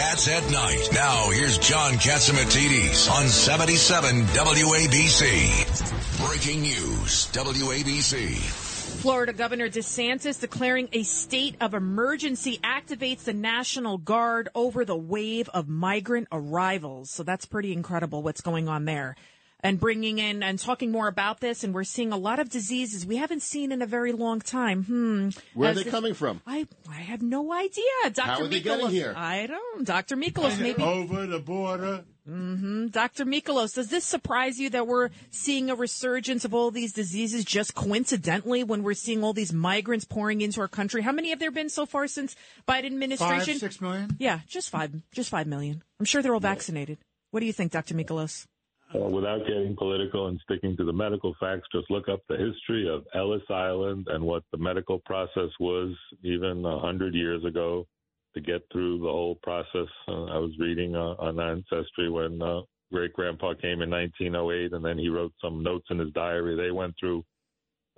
Cats at Night. Now, here's John Catsimatidis on 77 WABC. Breaking news, WABC. Florida Governor DeSantis declaring a state of emergency activates the National Guard over the wave of migrant arrivals. So that's pretty incredible what's going on there and bringing in and talking more about this. And we're seeing a lot of diseases we haven't seen in a very long time. Hmm. Where are they coming from? I I have no idea. Dr. How are they getting here? I don't. Dr. Michalos, maybe over the border. Mm-hmm. Dr. Michalos, does this surprise you that we're seeing a resurgence of all these diseases just coincidentally when we're seeing all these migrants pouring into our country? How many have there been so far since Biden administration? Five, six million? Yeah, just five, just five million. I'm sure they're all vaccinated. What do you think, Dr. Michalos? Uh, without getting political and sticking to the medical facts, just look up the history of Ellis Island and what the medical process was even a hundred years ago to get through the whole process. Uh, I was reading uh, on Ancestry when uh, great grandpa came in 1908, and then he wrote some notes in his diary. They went through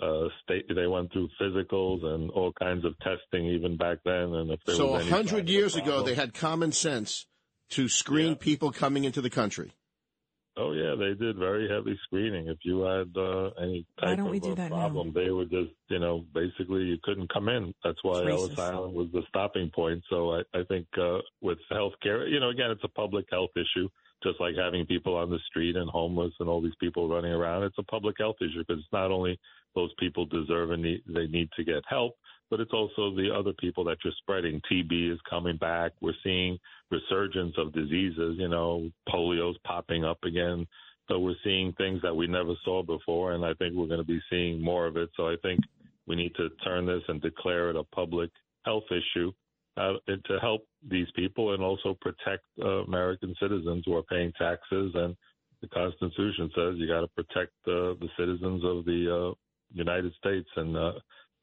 uh, state, they went through physicals and all kinds of testing even back then. And if there so a hundred years ago, they had common sense to screen Yeah. people coming into the country. Oh yeah, they did very heavy screening. If you had uh, any type of we do a that now? problem, they would just, you know, basically you couldn't come in. That's why Ellis. Island was the stopping point. So I, I think uh, with healthcare, you know, again, it's a public health issue, just like having people on the street and homeless and all these people running around. It's a public health issue because it's not only those people deserve and need, they need to get help, but it's also the other people that you're spreading. TB is coming back. We're seeing resurgence of diseases. You know, polio's popping up again. So we're seeing things that we never saw before, and I think we're going to be seeing more of it. So I think we need to turn this and declare it a public health issue uh, to help these people and also protect uh, American citizens who are paying taxes. And the Constitution says you got to protect uh, the citizens of the uh, United States, and uh,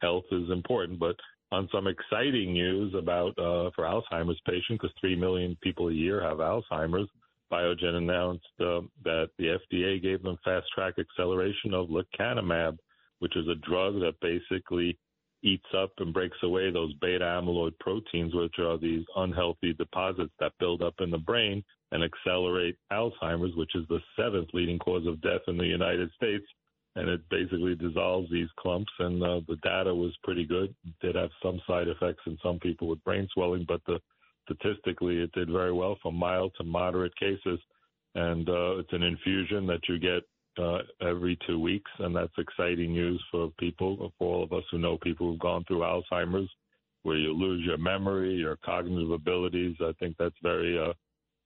health is important. But on some exciting news about uh, for Alzheimer's patients, because three million people a year have Alzheimer's. Biogen announced uh, that the FDA gave them fast track acceleration of lecanemab, which is a drug that basically eats up and breaks away those beta amyloid proteins, which are these unhealthy deposits that build up in the brain and accelerate Alzheimer's, which is the seventh leading cause of death in the United States. And it basically dissolves these clumps, and uh, the data was pretty good. It did have some side effects in some people with brain swelling, but the statistically, it did very well from mild to moderate cases. And uh, it's an infusion that you get uh, every two weeks, and that's exciting news for people, for all of us who know people who've gone through Alzheimer's, where you lose your memory, your cognitive abilities. I think that's very uh,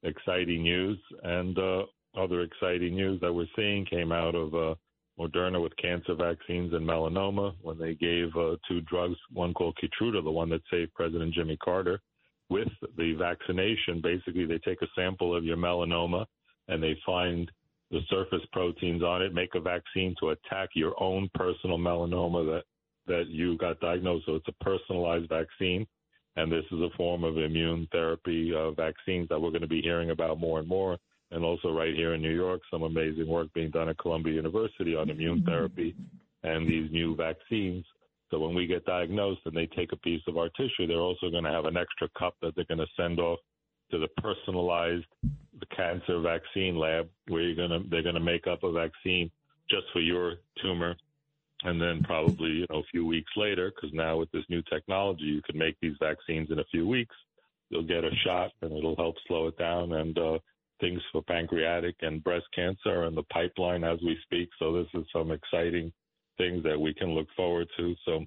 exciting news. And uh, other exciting news that we're seeing came out of uh, Moderna with cancer vaccines and melanoma when they gave uh, two drugs, one called Keytruda, the one that saved President Jimmy Carter, with the vaccination. Basically, they take a sample of your melanoma and they find the surface proteins on it, make a vaccine to attack your own personal melanoma that that you got diagnosed. So it's a personalized vaccine, and this is a form of immune therapy uh, vaccines that we're going to be hearing about more and more. And also right here in New York, some amazing work being done at Columbia University on immune therapy and these new vaccines. So when we get diagnosed and they take a piece of our tissue, they're also going to have an extra cup that they're going to send off to the personalized the cancer vaccine lab where you're going to they're going to make up a vaccine just for your tumor. And then probably you know a few weeks later because now with this new technology you can make these vaccines in a few weeks. You'll get a shot and it'll help slow it down. And uh things for pancreatic and breast cancer are in the pipeline as we speak so this is some exciting things that we can look forward to so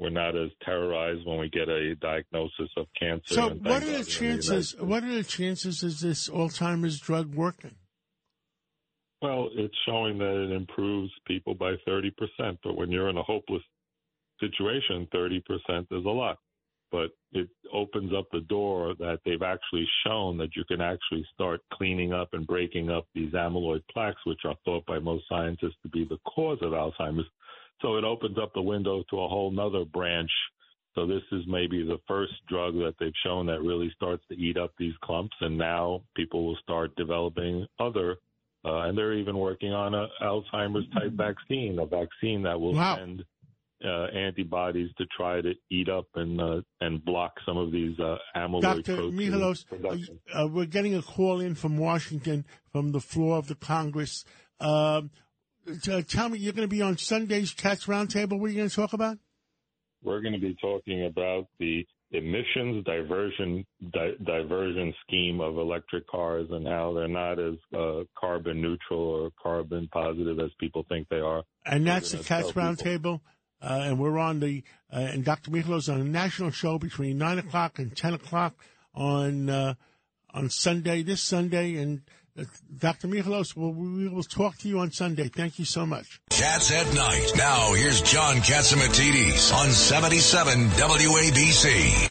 we're not as terrorized when we get a diagnosis of cancer. So, what are the God we're in United chances? States. What are the chances is this Alzheimer's drug working? Well, it's showing that it improves people by 30%, but when you're in a hopeless situation, 30% is a lot. But it opens up the door that they've actually shown that you can actually start cleaning up and breaking up these amyloid plaques, which are thought by most scientists to be the cause of Alzheimer's. So it opens up the window to a whole nother branch. So this is maybe the first drug that they've shown that really starts to eat up these clumps, and now people will start developing other. Uh, and they're even working on a Alzheimer's type vaccine, a vaccine that will Wow. send uh, antibodies to try to eat up and uh, and block some of these uh, amyloid Dr. Michalos, production. uh, we're getting a call in from Washington from the floor of the Congress. Um, tell me, you're going to be on Sunday's Cats Roundtable. What are you going to talk about? We're going to be talking about the emissions diversion di- diversion scheme of electric cars and how they're not as uh, carbon neutral or carbon positive as people think they are. And that's the Cats. Roundtable. Uh, and we're on the, uh, and Dr. Michalos on a national show between 9 o'clock and 10 o'clock on, uh, on Sunday, this Sunday. And uh, Dr. Michalos, well, we will talk to you on Sunday. Thank you so much. Cats at Night. Now here's John Catsimatidis on 77 WABC.